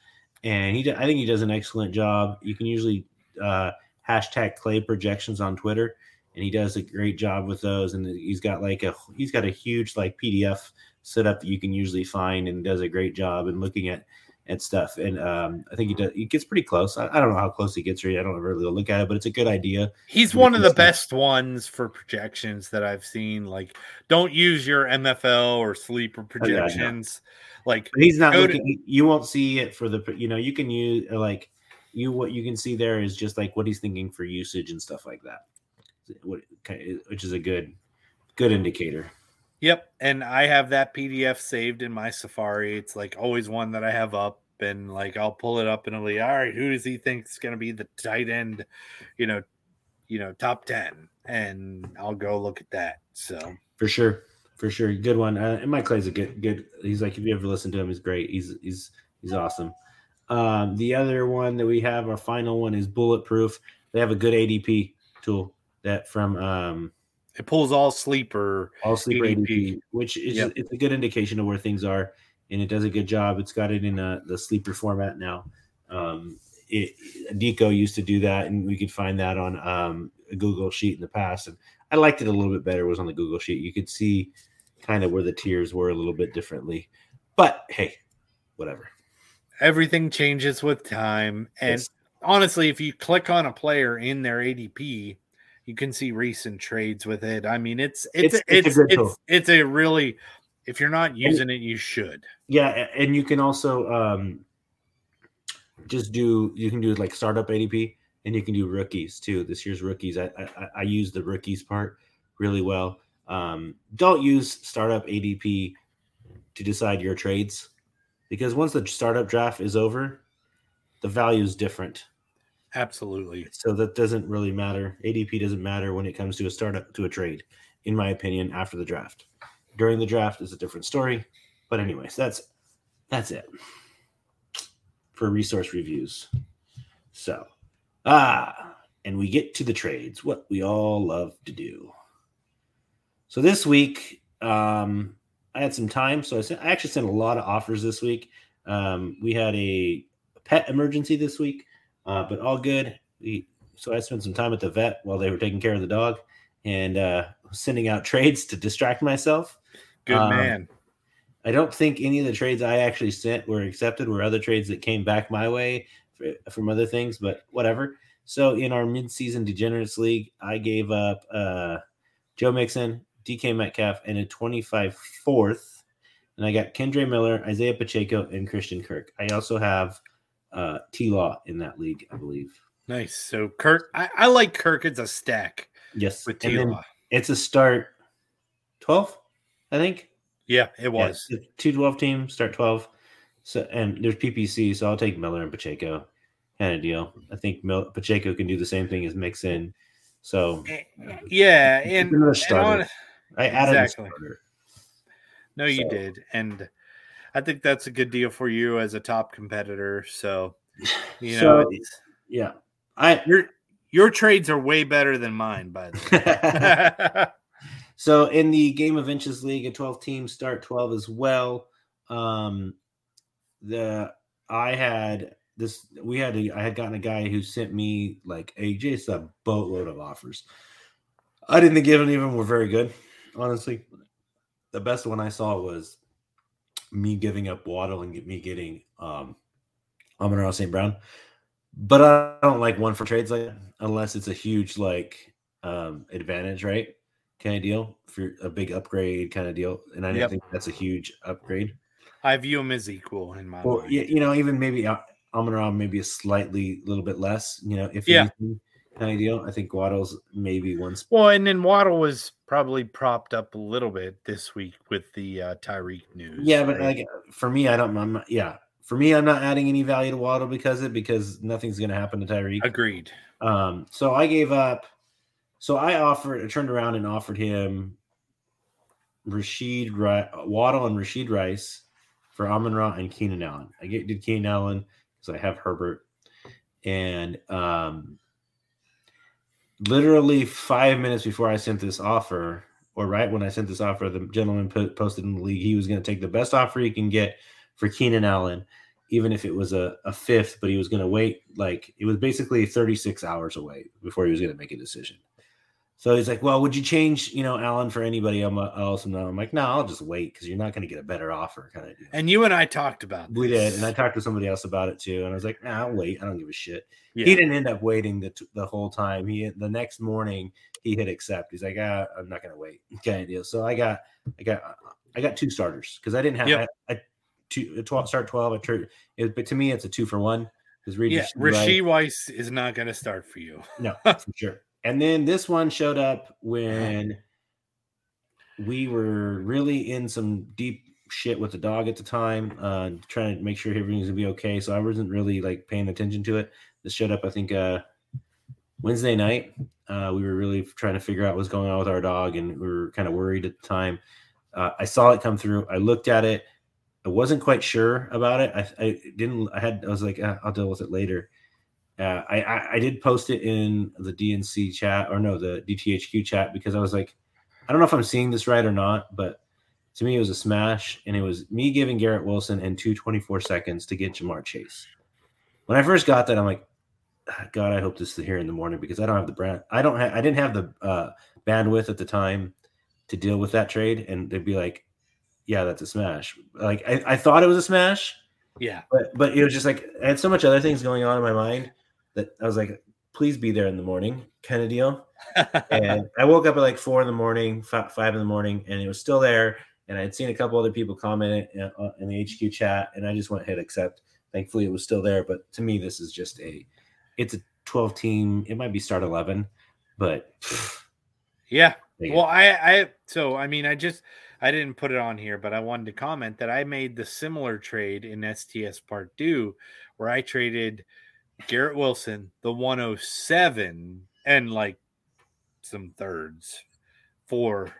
and he I think he does an excellent job. You can usually uh, hashtag Clay projections on Twitter, and he does a great job with those. And he's got like a he's got a huge like PDF setup that you can usually find, and does a great job in looking at and stuff. And um, I think he does. He gets pretty close. I, I don't know how close he gets. Really, I don't really look at it, but it's a good idea. He's one of the see- best ones for projections that I've seen. Like, don't use your MFL or sleeper Oh, yeah, projections. Like, But he's not Go to- looking. you won't see it for the. You know, you can use uh, like you. What you can see there is just like what he's thinking for usage and stuff like that. What, which is a good, good indicator. Yep. And I have that PDF saved in my Safari. It's like always one that I have up. And like I'll pull it up and I'll be, all right, who does he think is gonna be the tight end, you know, you know, top 10? And I'll go look at that. So For sure, for sure, good one. Uh, and Mike Clay's a good, good. He's like if you ever listen to him, he's great. He's he's he's awesome. Um, the other one that we have, our final one, is Bulletproof. They have a good ADP tool that from um, it pulls all sleeper. All Sleeper ADP. ADP, which is Yep. it's a good indication of where things are, and it does a good job. It's got it in a, the sleeper format now. Um, it, Deco used to do that, and we could find that on um, a Google sheet in the past. And I liked it a little bit better. Was on the Google sheet. You could see kind of where the tiers were a little bit differently. But hey, whatever. Everything changes with time. And Yes. honestly, if you click on a player in their ADP, you can see recent trades with it. I mean, it's it's It's- it's it's a it's it's, a really if you're not using it, you should. Yeah, and you can also um, just do you can do like startup ADP, and you can do rookies too. This year's rookies, I I, I use the rookies part really well. Um, don't use startup ADP to decide your trades because once the startup draft is over, the value is different. Absolutely. So that doesn't really matter. ADP doesn't matter when it comes to a startup to a trade, in my opinion. After the draft, during the draft is a different story. But anyways, that's that's it for resource reviews. So ah, and we get to the trades, what we all love to do. So this week, um, I had some time, so I, sent, I actually sent a lot of offers this week. Um, we had a pet emergency this week uh, but all good. We so I spent some time at the vet while they were taking care of the dog and uh, sending out trades to distract myself. Good Um, man. I don't think any of the trades I actually sent were accepted. Were other trades that came back my way f- from other things, but whatever. So in our midseason degenerates league, I gave up uh, Joe Mixon, DK Metcalf, and a 25 fourth, and I got Kendre Miller, Isaiah Pacheco, and Christian Kirk. I also have uh, T Law in that league, I believe. Nice. So Kirk, I, I like Kirk It's a stack Yes, with then Tila. it's a start twelve, I think. Yeah, it was. Yeah, two 12 teams start 12. So and there's PPC, so I'll take Miller and Pacheco kind of deal. I think Mil- Pacheco can do the same thing as Mixon. So Yeah, and, another and on- I added Exactly. a starter. no, you So- did, and I think that's a good deal for you as a top competitor. So you know, Yeah. I your your trades are way better than mine, by the way. so in the game of inches league, a 12 team start 12 as well. Um the I had this we had a, I had gotten a guy who sent me like a just a boatload of offers. I didn't think any of them were very good, honestly. The best one I saw was me giving up Waddle and get me getting um Amon St. Brown. But I don't like one for trades like unless it's a huge like um advantage, right? Kind of deal for a big upgrade kind of deal. And I Yep. think that's a huge upgrade. I view him as equal in my Well, mind. you, you know, even maybe uh, Amon Ra maybe a slightly little bit less, you know, if Yeah. anything, kind of deal. I think Waddle's maybe one sp- Well, and then Waddle was probably propped up a little bit this week with the uh, Tyreek news. Yeah, but like for me, I don't. I'm not, yeah, for me, I'm not adding any value to Waddle because of it because nothing's going to happen to Tyreek. agreed. Um, so I gave up. So I offered, I turned around and offered him Rashid Waddle and Rashee Rice for Amon Ra and Keenan Allen. I get, did Keenan Allen because I have Herbert, and um, literally five minutes before I sent this offer, or right when I sent this offer, the gentleman put, posted in the league he was going to take the best offer he can get for Keenan Allen, even if it was a, a fifth, but he was going to wait like it was basically 36 hours away before he was going to make a decision. So he's like, "Well, would you change, you know, Allen for anybody else?" And I'm like, "No, I'll just wait because you're not going to get a better offer." Kind of. And you and I talked about we this. did, and I talked to somebody else about it too, and I was like, "Nah, I'll wait. I don't give a shit." Yeah. He didn't end up waiting the the whole time. He the next morning he hit accept. He's like, ah, "I'm not going to wait." Kind of deal. So I got I got I got two starters because I didn't have Yep. I, I two twelve start twelve. I turned it, but to me it's a two for one because yeah, Rice- Rashee Rice is not going to start for you. no, for sure. And then this one showed up when we were really in some deep shit with the dog at the time, uh, trying to make sure everything's gonna be okay. So I wasn't really like paying attention to it. This showed up, I think, uh, Wednesday night. Uh, we were really trying to figure out what's going on with our dog, and we were kind of worried at the time. Uh, I saw it come through. I looked at it. I wasn't quite sure about it. I, I didn't. I had. I was like, "Ah, I'll deal with it later. Uh, I, I I did post it in the DNC chat or no, the DTHQ chat because I was like, I don't know if I'm seeing this right or not, but to me it was a smash, and it was me giving Garrett Wilson and two 24 seconds to get Ja'Marr Chase. When I first got that, I'm like, "Ah, God, I hope this is here in the morning because I don't have the brand. I don't have. I didn't have the uh, bandwidth at the time to deal with that trade, and they'd be like, Yeah, that's a smash. Like I, I thought it was a smash, Yeah. but but it was just like I had so much other things going on in my mind that I was like, please be there in the morning, kind of deal. And I woke up at like four in the morning, five, five in the morning, and it was still there. And I had seen a couple other people comment in, uh, in the HQ chat, and I just went hit accept. Thankfully, it was still there. But to me, this is just a, it's a twelve team. It might be start eleven, but yeah. Yeah. Well, I, I, so I mean, I just, I didn't put it on here, but I wanted to comment that I made the similar trade in STS Part Two, where I traded Garrett Wilson, the 107, and like some thirds for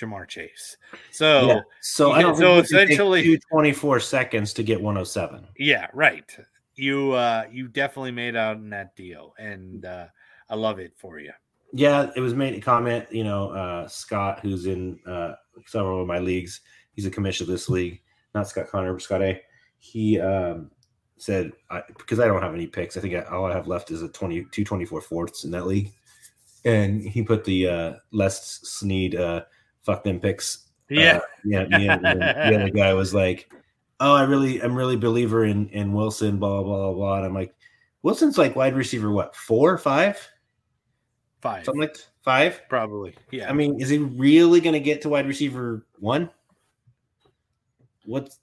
Ja'Marr Chase. So yeah. So I don't. so think we can take essentially- two 24 seconds to get one hundred seven. Yeah, right. You uh you definitely made out in that deal and uh I love it for you. Yeah, it was made a comment. You know, uh, Scott, who's in uh, several of my leagues, he's a commissioner of this league. Not Scott Connor, but Scott A. He um, said I, because I don't have any picks. I think I, all I have left is a 20, two 24 fourths in that league, and he put the uh, Les Snead uh, fuck them picks. Yeah. Uh, yeah. The, other- the other guy was like, "Oh, I really, I'm really believer in in Wilson." Blah blah blah. And I'm like, Wilson's like wide receiver, what four, five, Five. something like five. Probably. Yeah. I mean, is he really going to get to wide receiver one? What's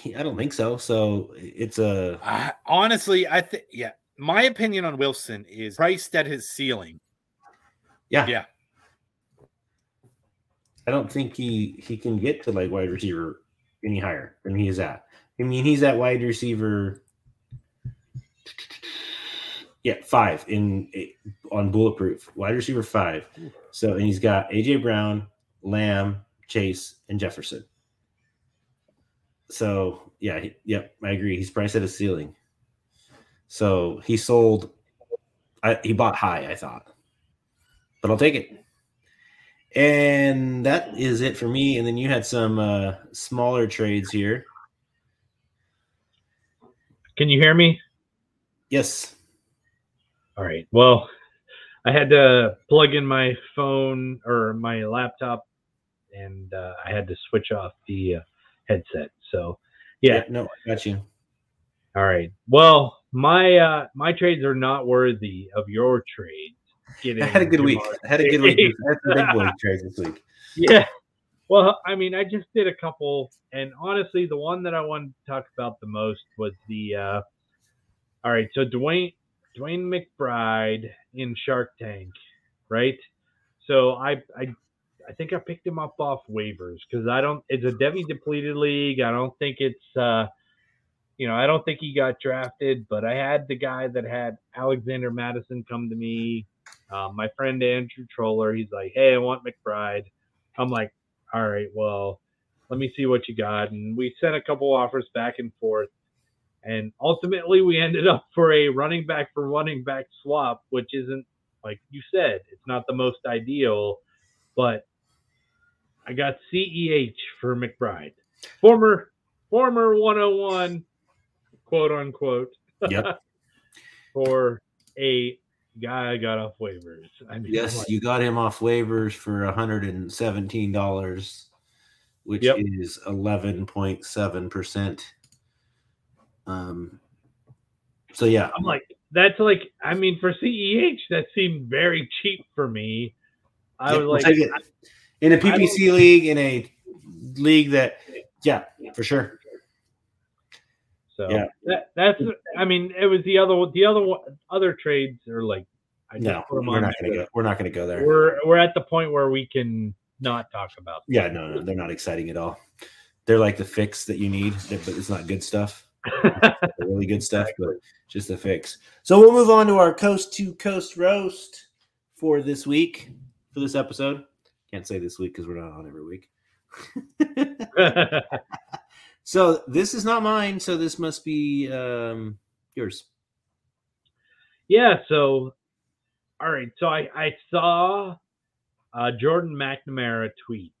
I don't think so. So it's a I- honestly, I think yeah. My opinion on Wilson is priced at his ceiling. Yeah. Yeah. I don't think he he can get to like wide receiver any higher than he is at. I mean, he's at wide receiver. Yeah, five in on bulletproof wide receiver five. So and he's got AJ Brown, Lamb, Chase, and Jefferson. So yeah, he, yep, I agree. He's priced at a ceiling. So he sold. I, he bought high, I thought, but I'll take it. And that is it for me. And then you had some uh, smaller trades here. Can you hear me? Yes. All right. Well, I had to plug in my phone or my laptop, and uh, I had to switch off the uh, headset. So, yeah. yeah. No, I got you. All right. Well, my uh, my trades are not worthy of your trades. I had a good week. I had a good week. I had some big boy trades this week. Yeah. Well, I mean, I just did a couple, and honestly, the one that I wanted to talk about the most was the. Uh, all right, so Dwayne DeWayne McBride in Shark Tank, right? So I I I think I picked him up off waivers because I don't. It's a Devy depleted league. I don't think it's. uh you know, I don't think he got drafted, but I had the guy that had Alexander Mattison come to me. Um, my friend Andrew Troller, he's like, "Hey, I want McBride." I'm like, "All right, well, let me see what you got." And we sent a couple offers back and forth, and ultimately we ended up for a running back for running back swap, which isn't like you said, it's not the most ideal, but I got CEH for McBride, former former 101 quote unquote. Yep. for a guy I got off waivers. I mean, yes, like, you got him off waivers for $117, which Yep. is 11.7%. Um, so yeah, I'm like, that's like, I mean, for CEH, that seemed very cheap for me. I Yeah, was like. In a PPC league, in a league that, yeah, for sure. so Yeah. that, that's, I mean, it was the other, the other, other trades are like, I No, we're not going to go. We're not going to go there. We're, we're at the point where we can not talk about Yeah, no, no, they're not exciting at all. They're like the fix that you need, but it's not good stuff. really good stuff, but just a fix. So we'll move on to our coast to coast roast for this week, for this episode. Can't say this week because we're not on every week. so this is not mine. So this must be um, yours. Yeah, so all right, so I I saw uh, Jordan McNamara tweet,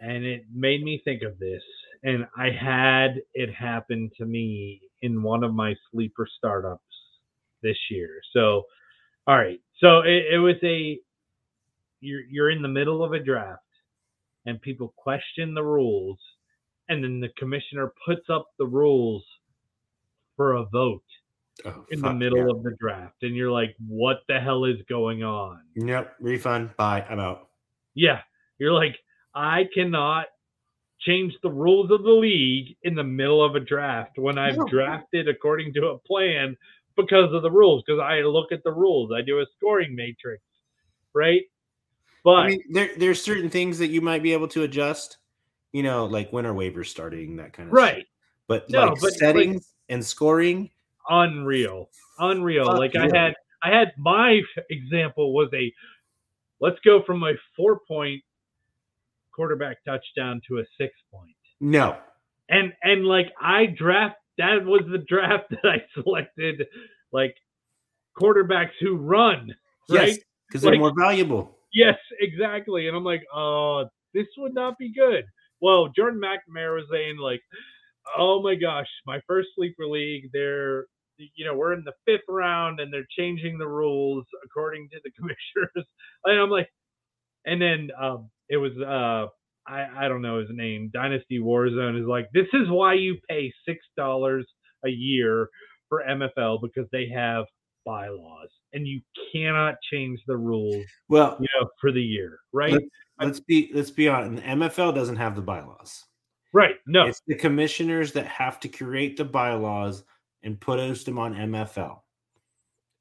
and it made me think of this, and I had it happen to me in one of my sleeper startups this year. So, all right, so it, it was a you're you're in the middle of a draft, and people question the rules, and then the commissioner puts up the rules for a vote Oh, in the middle yeah. of the draft and you're like what the hell is going on Yep, refund. Bye. I'm out. yeah you're like i cannot change the rules of the league in the middle of a draft when i've No. drafted according to a plan because of the rules because i look at the rules i do a scoring matrix right but I mean, there there's certain things that you might be able to adjust. You know, like when are waivers starting, that kind of stuff. right But No, like but, like- settings and scoring, unreal unreal Fuck like you. i had i had my example was a let's go from a four point quarterback touchdown to a six point no. and and like i draft that was the draft that i selected like quarterbacks who run right Yes, because they're Like- more valuable. Yes exactly and i'm like oh this would not be good. Well jordan mcnamara was saying like oh my gosh my first sleeper league they're you know we're in the fifth round and they're changing the rules according to the commissioners. And i'm like and then um it was uh i i don't know his name dynasty warzone is like this is why you pay six dollars a year for mfl because they have bylaws and you cannot change the rules Well, you know, for the year, right? Let- let's be let's be honest. The MFL doesn't have the bylaws. right. No. It's the commissioners that have to create the bylaws and post them on MFL.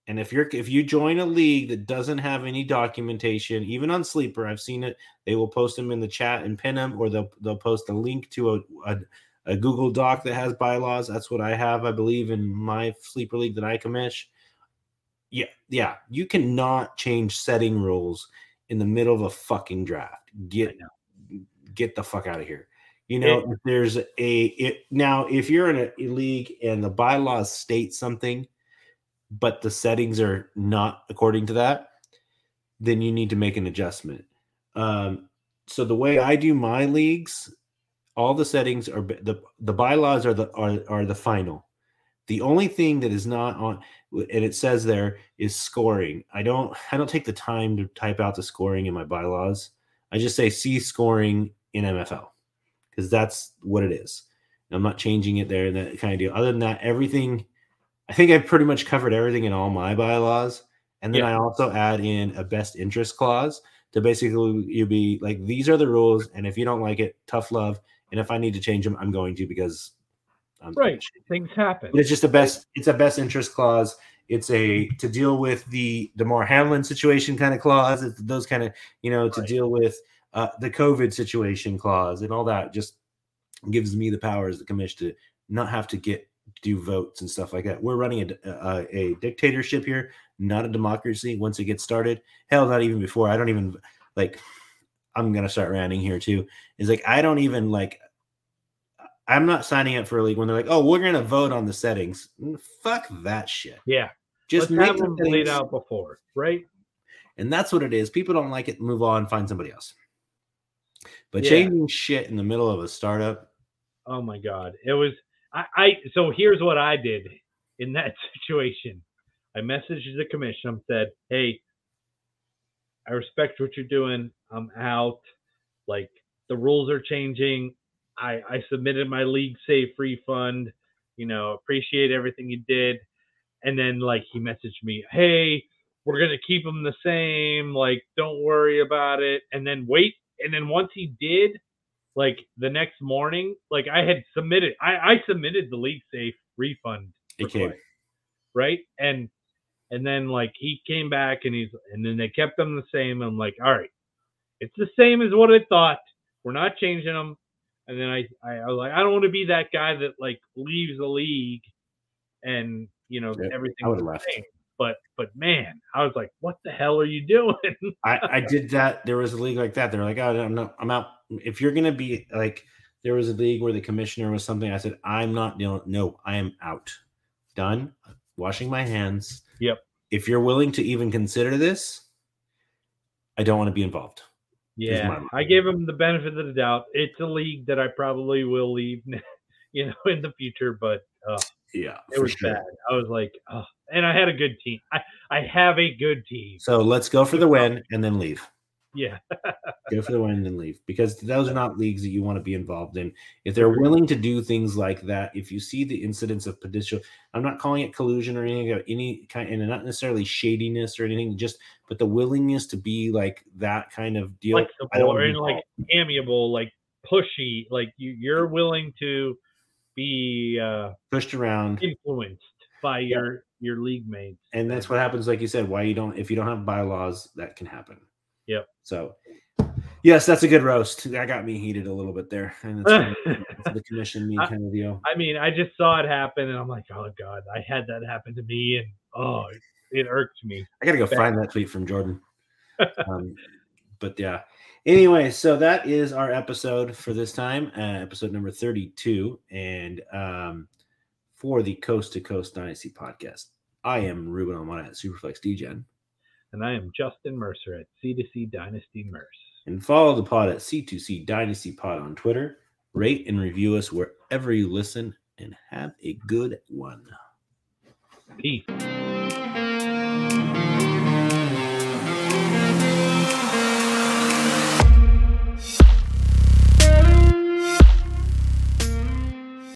And if you're if you join a league that doesn't have any documentation, even on Sleeper, I've seen it. They will post them in the chat and pin them, or they'll they'll post a link to a, a, a Google Doc that has bylaws. That's what I have, I believe, in my Sleeper league that I commish. Yeah, yeah, you cannot change setting rules in the middle of a fucking draft. Get get the fuck out of here. You know, if there's a it now if you're in a, a league and the bylaws state something but the settings are not according to that, then you need to make an adjustment. Um, so the way I do my leagues, all the settings are the the bylaws are the are, are the final. The only thing that is not on and it says there is scoring. I don't I don't take the time to type out the scoring in my bylaws. I just say see scoring in MFL because that's what it is. I'm not changing it there and that kind of deal. Other than that, everything I think I've pretty much covered everything in all my bylaws. And then yeah. I also add in a best interest clause to basically you be like, these are the rules. And if you don't like it, tough love. And if I need to change them, I'm going to because I'm right. Things happen. But it's just a best, it's a best interest clause. It's a to deal with the Damar Hamlin situation kind of clause. It's those kind of, you know, to right. deal with uh, the COVID situation clause and all that just gives me the powers the commission to not have to get do votes and stuff like that. We're running a, a, a, dictatorship here, not a democracy. Once it gets started, hell, not even before. I don't even like. I'm gonna start ranting here too. Is like I don't even like. I'm not signing up for a league when they're like, "Oh, we're gonna vote on the settings." Fuck that shit. Yeah, just Let's make them laid out before, right? And that's what it is. People don't like it. Move on. Find somebody else. But yeah. changing shit in the middle of a startup. Oh my god, it was I, I so here's what I did in that situation. I messaged the commission and said, "Hey, I respect what you're doing. I'm out. Like the rules are changing. I I submitted my league safe refund. You know, appreciate everything you did." And then like he messaged me, "Hey, we're gonna keep them the same. Like, don't worry about it." And then wait. And then once he did, like the next morning, like I had submitted, I, I submitted the league safe refund request, right? And and then like he came back and he's and then they kept them the same. I'm like, all right, it's the same as what I thought. We're not changing them. And then I, I, I was like, I don't want to be that guy that like leaves the league and you know yeah, everything. I would have left. Same but but man, I was like, what the hell are you doing? I, I did that. There was a league like that. They're like, oh, I'm not, I'm out. If you're gonna be like, there was a league where the commissioner was something. I said, I'm not dealing. No, I am out. Done. Washing my hands. Yep. If you're willing to even consider this, I don't want to be involved. Yeah, I gave him the benefit of the doubt. It's a league that I probably will leave, you know, in the future. But uh, yeah, it was sure. bad. I was like, oh, and I had a good team. I, I have a good team. So let's go for the win and then leave. Yeah. go for the win and leave because those are not leagues that you want to be involved in. If they're willing to do things like that, if you see the incidents of potential, I'm not calling it collusion or anything, of any kind, and not necessarily shadiness or anything, just but the willingness to be like that kind of deal. Flexible or like amiable, like pushy, like you, you're willing to be uh, pushed around, influenced by yeah. your your league mates. And that's what happens, like you said. Why you don't if you don't have bylaws, that can happen. Yep. So, yes, that's a good roast. That got me heated a little bit there, and it's the commission me kind of deal. I mean, I just saw it happen, and I'm like, oh god, I had that happen to me, and oh, it, it irked me. I gotta go find that tweet from Jordan. um, but yeah. Anyway, so that is our episode for this time, uh, episode number 32. And um, for the Coast to Coast Dynasty podcast. I am Ruben Almana at Superflex DGen. And I am Justin Mercer at C2C Dynasty Merce. And follow the pod at C2C Dynasty Pod on Twitter. Rate and review us wherever you listen, and have a good one. Peace.